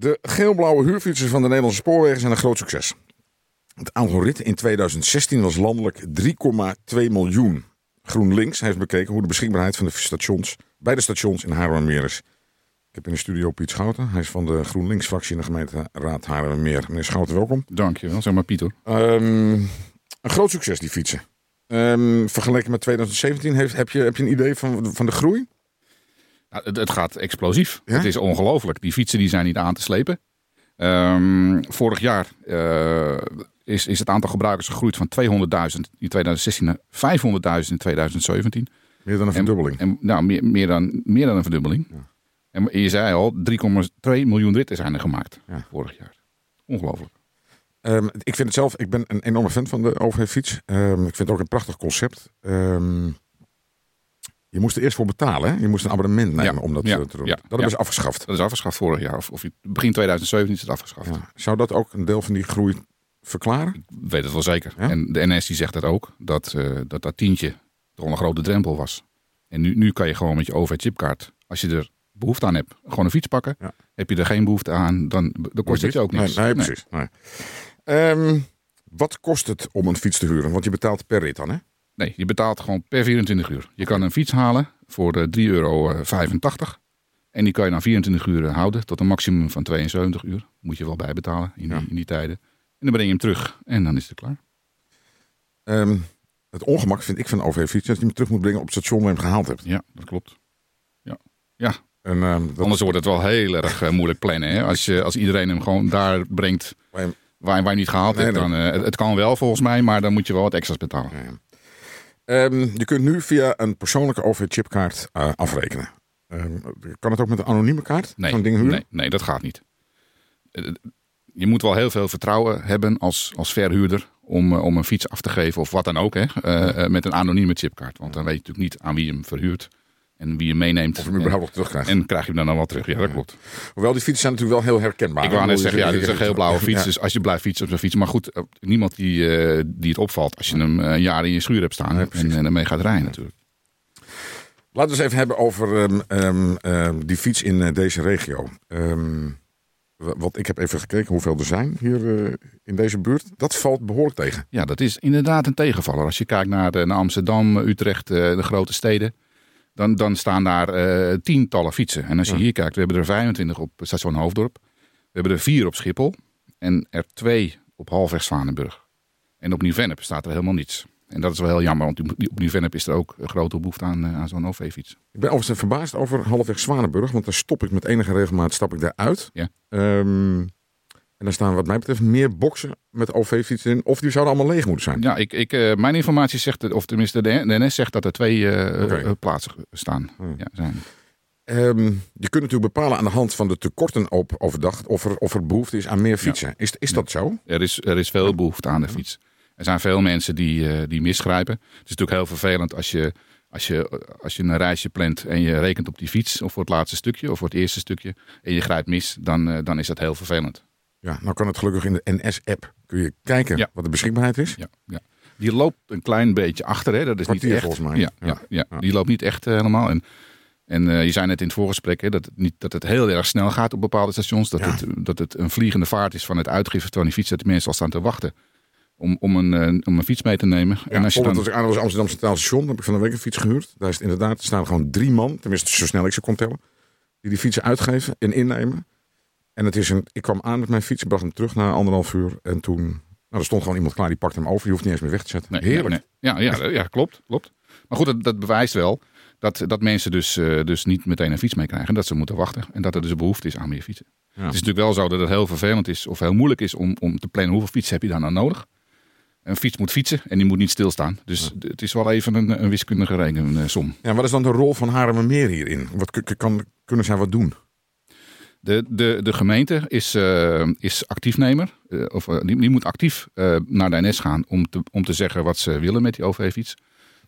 De geel-blauwe huurfietsen van de Nederlandse spoorwegen zijn een groot succes. Het aantal ritten in 2016 was landelijk 3,2 miljoen. GroenLinks heeft bekeken hoe de beschikbaarheid van de stations bij de stations in Haarlemmermeer is. Ik heb in de studio Piet Schouten. Hij is van de GroenLinks-fractie in de gemeenteraad Haarlemmermeer. Meneer Schouten, welkom. Dankjewel, zeg maar Pieter. Ehm, een groot succes, die fietsen. Ehm, vergeleken met 2017, heeft, heb, je, heb je een idee van, van de groei? Nou, het, het gaat explosief. Ja? Het is ongelooflijk. Die fietsen die zijn niet aan te slepen. Ehm, vorig jaar eh, is, is het aantal gebruikers gegroeid van 200.000 in 2016 naar 500.000 in 2017. Meer dan een verdubbeling. En, nou, meer, meer, dan, meer dan een verdubbeling. En je zei al, 3,2 miljoen ritten zijn er gemaakt Ja. vorig jaar. Ongelooflijk. Ehm, ik vind het zelf, ik ben een enorme fan van de OV-fiets. Ehm, ik vind het ook een prachtig concept. Ehm, je moest er eerst voor betalen. Hè? Je moest een abonnement nemen Ja, om dat ja, eh, te doen. ja, dat hebben ze afgeschaft. Dat is afgeschaft vorig jaar. Of, of begin 2017 is het afgeschaft. Zou dat ook een deel van die groei verklaren? Ik weet het wel zeker. En de NS die zegt dat ook. Dat, eh, dat dat tientje toch een grote drempel was. En nu, nu kan je gewoon met je OV-chipkaart, als je er behoefte aan hebt, gewoon een fiets pakken. Heb je er geen behoefte aan, dan, dan kost het je ook niks. Nee, nee, precies. Nee. Ehm, wat kost het om een fiets te huren? Want je betaalt per rit dan, hè? Nee, je betaalt gewoon per 24 uur. Je kan een fiets halen voor eh, 3,85 euro. En die kan je na 24 uur houden tot een maximum van 72 uur. Moet je wel bijbetalen in, Ja. die, in die tijden. En dan breng je hem terug en dan is het klaar. Ehm, het ongemak vind ik van OV-fiets dat je hem terug moet brengen op het station waar je hem gehaald hebt. Ja, dat klopt. Ja, ja En, ehm, dat, Anders wordt het wel heel erg eh, moeilijk plannen. Hè? Als, je, als iedereen hem gewoon daar brengt waar je- waar, waar je niet gehaald Nee, hebt. Dan, eh, het, het kan wel volgens mij, maar dan moet je wel wat extra's betalen. Ehm, je kunt nu via een persoonlijke OV-chipkaart eh, afrekenen. Ehm, kan het ook met een anonieme kaart? Nee, Zo'n ding huren? nee, nee, dat gaat niet. Eh, Je moet wel heel veel vertrouwen hebben als, als verhuurder om, eh, om een fiets af te geven of wat dan ook. Hè? eh, eh, met een anonieme chipkaart. Want dan weet je natuurlijk niet aan wie je hem verhuurt en wie je meeneemt. Of je hem überhaupt nog terugkrijgt. en, krijg je hem dan, dan wel terug. Ja, dat klopt. Hoewel die fietsen zijn natuurlijk wel heel herkenbaar. Ik wou net zeggen, ja, dit is een heel blauwe fiets. Ja. Dus als je blijft fietsen op zo'n fiets. Maar goed, eh, niemand die, eh, die het opvalt als je hem eh, een jaar in je schuur hebt staan. En, en ermee gaat rijden natuurlijk. Laten we eens even hebben over ehm, ehm, ehm, die fiets in deze regio. Wa- wat ik heb even gekeken hoeveel er zijn hier in deze buurt. Dat valt behoorlijk tegen. Ja, dat is inderdaad een tegenvaller. Als je kijkt naar, de, naar Amsterdam, Utrecht, de grote steden. Dan, dan staan daar eh, tientallen fietsen. En als je Ja. hier kijkt, we hebben er 25 op station Hoofddorp. We hebben er vier op Schiphol. En er twee op halfweg Zwanenburg. En op Nieuw-Vennep staat er helemaal niets. En dat is wel heel jammer, want op Nieuw-Vennep is er ook een grote behoefte aan, eh, aan zo'n OV-fiets. Ik ben overigens verbaasd over halfweg Zwanenburg. Want daar stop ik met enige regelmaat stap ik daar uit. Ja. Ehm, en daar staan wat mij betreft meer boxen met OV-fietsen in. Of die zouden allemaal leeg moeten zijn. Ja, ik, ik, eh, mijn informatie zegt, of tenminste de NS zegt dat er twee eh, eh, plaatsen staan. Hmm. Ja, zijn. Ehm, je kunt natuurlijk bepalen aan de hand van de tekorten op overdag of er, of er behoefte is aan meer fietsen. Is, is dat zo? Er is, er is veel behoefte aan de fiets. Er zijn veel mensen die, die misgrijpen. Het is natuurlijk heel vervelend als je, als, je, als je een reisje plant en je rekent op die fiets, of voor het laatste stukje, of voor het eerste stukje, en je grijpt mis, dan, dan is dat heel vervelend. Ja, nou kan het gelukkig in de NS-app. Kun je kijken Ja. wat de beschikbaarheid is. Ja, ja. Die loopt een klein beetje achter, hè? dat is niet echt. volgens mij. Ja, Ja. die loopt niet echt eh, helemaal. En, en eh, je zei net in het voorgesprek hè, dat, het niet, dat het heel erg snel gaat op bepaalde stations. Dat, het, dat het een vliegende vaart is van het uitgifte van die fiets, dat de mensen al staan te wachten om, om, een, eh, om een fiets mee te nemen. Ja, en als je dan, als ik aan was Amsterdam Centraal Station, heb ik van de week een fiets gehuurd. Daar is het inderdaad, er staan gewoon drie man, tenminste zo snel ik ze kon tellen, die die fietsen uitgeven en innemen. En het is een, ik kwam aan met mijn fiets, bracht hem terug na anderhalf uur en toen, nou er stond gewoon iemand klaar, die pakte hem over, je hoeft niet eens meer weg te zetten. Nee, Heerlijk. nee, nee. Ja, ja, ja, klopt, klopt. Maar goed, dat, dat bewijst wel dat, dat mensen dus, eh, dus niet meteen een fiets meekrijgen. Dat ze moeten wachten. En dat er dus een behoefte is aan meer fietsen. Ja. Het is natuurlijk wel zo dat het heel vervelend is of heel moeilijk is om, om te plannen hoeveel fietsen heb je daar nou nodig. Een fiets moet fietsen en die moet niet stilstaan. Dus het is wel even een, een wiskundige rekensom. Ja, wat is dan de rol van Haarlemmermeer hierin? Wat kan, kunnen zij wat doen? De, de, de gemeente is, eh, is actiefnemer. Eh, of, eh, die, moet actief naar de NS gaan om te, om te zeggen wat ze willen met die OV-fiets.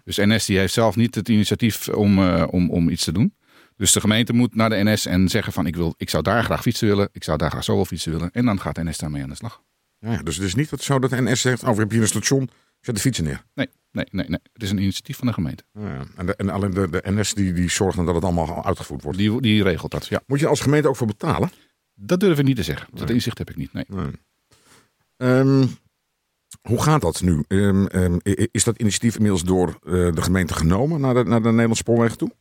Dus NS die heeft zelf niet het initiatief om, om, om iets te doen. Dus de gemeente moet naar de NS en zeggen van ik, wil, ik zou daar graag fietsen willen. Ik zou daar graag zoveel fietsen willen. En dan gaat NS daarmee aan de slag. Ja, dus het is niet dat zo dat de NS zegt, oh we hebben hier een station, zet de fietsen neer. Nee, nee, nee, nee. Het is een initiatief van de gemeente. Ja, en, de, en alleen de, de NS die, die zorgt dat het allemaal uitgevoerd wordt. Die, die regelt dat, ja. Moet je als gemeente ook voor betalen? Dat durf ik niet te zeggen. Dat inzicht heb ik niet. Nee. Nee. Ehm, hoe gaat dat nu? Ehm, ehm, is dat initiatief inmiddels door eh, de gemeente genomen naar de, naar de Nederlandse spoorwegen toe?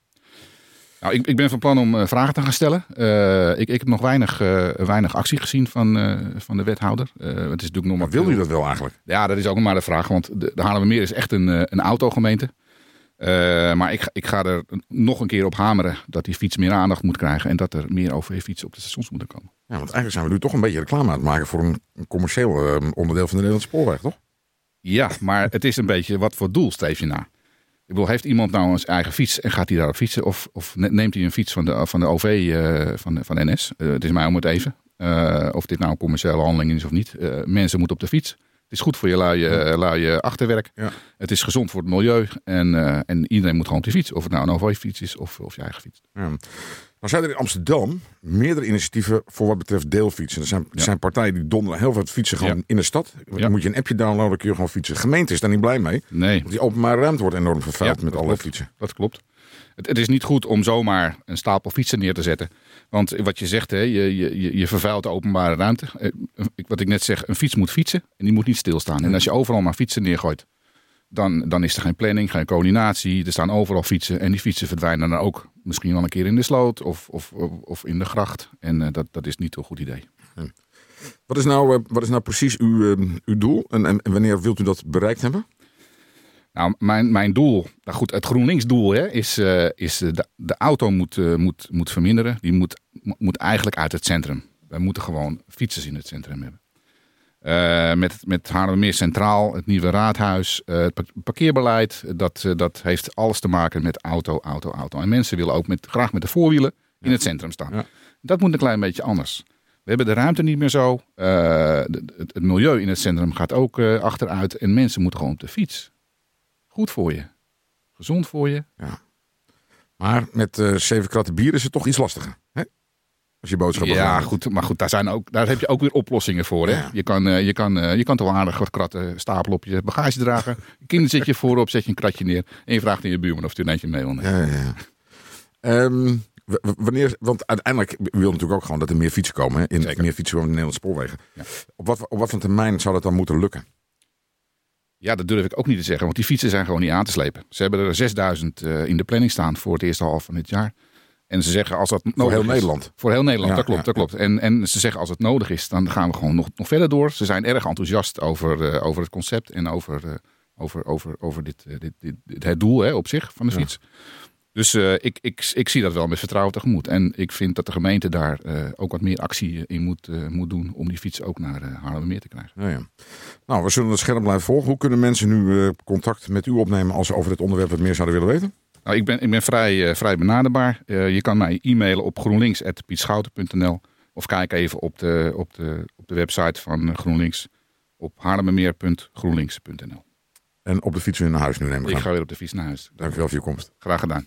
Nou, ik, ik ben van plan om eh, vragen te gaan stellen. Eh, ik, ik heb nog weinig, eh, weinig actie gezien van, van de wethouder. Het is natuurlijk nog maar Wil u dat wel eigenlijk? Ja, dat is ook nog maar de vraag. Want de, de Haarlemmermeer is echt een, een autogemeente. Maar ik, ga- ik ga er nog een keer op hameren dat die fiets meer aandacht moet krijgen. En dat er meer OV-fietsen op de stations moeten komen. Ja, want eigenlijk zijn we nu toch een beetje reclame aan het maken voor een, een commercieel ehm, onderdeel van de Nederlandse spoorweg, toch? Ja, maar het is een beetje wat voor doel streef je na? Ik bedoel, heeft iemand nou een eigen fiets en gaat hij daarop fietsen? Of, of ne- neemt hij een fiets van de, van de OV eh, van, de, van NS? Eh, het is mij om het even. Eh, of dit nou een commerciële handeling is of niet. Mensen moeten op de fiets. Het is goed voor je luie, luie achterwerk. Ja. Het is gezond voor het milieu. En, en iedereen moet gewoon op de fiets. Of het nou een OV-fiets is of, of je eigen fiets. Ja. Nou zijn er in Amsterdam meerdere initiatieven voor wat betreft deelfietsen. Er zijn, er zijn partijen die donderen heel veel fietsen gewoon Ja. in de stad. Dan Ja. moet je een appje downloaden, dan kun je gewoon fietsen. De gemeente is daar niet blij mee. Nee, Want die openbare ruimte wordt enorm vervuild Ja, met alle klopt. fietsen. dat klopt. Het, het is niet goed om zomaar een stapel fietsen neer te zetten. Want wat je zegt, hè, je, je, je- vervuilt de openbare ruimte. Eh, Wat ik net zeg, een fiets moet fietsen en die moet niet stilstaan. En als je overal maar fietsen neergooit, dan, dan is er geen planning, geen coördinatie. Er staan overal fietsen en die fietsen verdwijnen dan ook misschien wel een keer in de sloot of, of, of, in de gracht. En eh, dat, dat is niet een goed idee. Wat is nou, eh, wat is nou precies uw, eh, uw doel? En, en, en wanneer wilt u dat bereikt hebben? Nou, mijn, mijn doel, nou goed, het GroenLinks-doel hè, is, eh, is de, de auto moet, moet, moet verminderen. Die moet, moet eigenlijk uit het centrum. Wij moeten gewoon fietsers in het centrum hebben. Eh, met, met Centraal, het nieuwe raadhuis, eh, het pa- parkeerbeleid. Dat, eh, dat heeft alles te maken met auto, auto, auto. En mensen willen ook met, graag met de voorwielen in het centrum staan. Ja. Dat moet een klein beetje anders. We hebben de ruimte niet meer zo. De- het, het milieu in het centrum gaat ook achteruit. En mensen moeten gewoon op de fiets. Goed voor je. Gezond voor je. Maar met zeven kratten bier is het toch iets lastiger. Hè? Als je boodschappen Ja, gaat goed. Maar goed, daar, zijn ook, daar heb je ook weer oplossingen voor. Hè? Ja. Je, kan, eh, je, kan, eh, je kan toch wel aardig wat kratten stapelen op je bagage dragen. Je kind zet je voorop, zet je een kratje neer. En je vraagt aan je buurman of hij een eentje mee wil nemen. Ja, ja. Ehm, wanneer, want uiteindelijk wil je natuurlijk ook gewoon dat er meer fietsen komen. Hè? In, Zeker. meer fietsen in de Nederlandse spoorwegen. Ja. Op, wat, op wat voor termijn zou dat dan moeten lukken? Ja, dat durf ik ook niet te zeggen, want die fietsen zijn gewoon niet aan te slepen. Ze hebben er 6000 eh, in de planning staan voor het eerste half van dit jaar. En ze zeggen als dat nodig Voor heel is- Nederland. Voor heel Nederland, Ja, dat klopt. ja, dat klopt. En, en ze zeggen als het nodig is, dan gaan we gewoon nog, nog verder door. Ze zijn erg enthousiast over, eh, over het concept en over, eh, over, over, over dit, eh, dit, dit, dit- het doel hè, op zich van de fiets. Dus ik, ik, ik zie dat wel met vertrouwen tegemoet. En ik vind dat de gemeente daar ook wat meer actie in moet, moet doen om die fiets ook naar Haarlemmermeer te krijgen. Ja, ja. Nou, we zullen het scherp blijven volgen. Hoe kunnen mensen nu contact met u opnemen als ze over dit onderwerp wat meer zouden willen weten? Nou, ik ben, ik ben vrij, eh, vrij benaderbaar. Eh, je kan mij e-mailen op groenlinks.pietschouten.nl of kijk even op de, op de, op de website van GroenLinks op haarlemmermeer.groenlinks.nl. En op de fiets weer naar huis nu nemen we Ik gaan. ga weer op de fiets naar huis. Dankjewel voor je komst. Graag gedaan.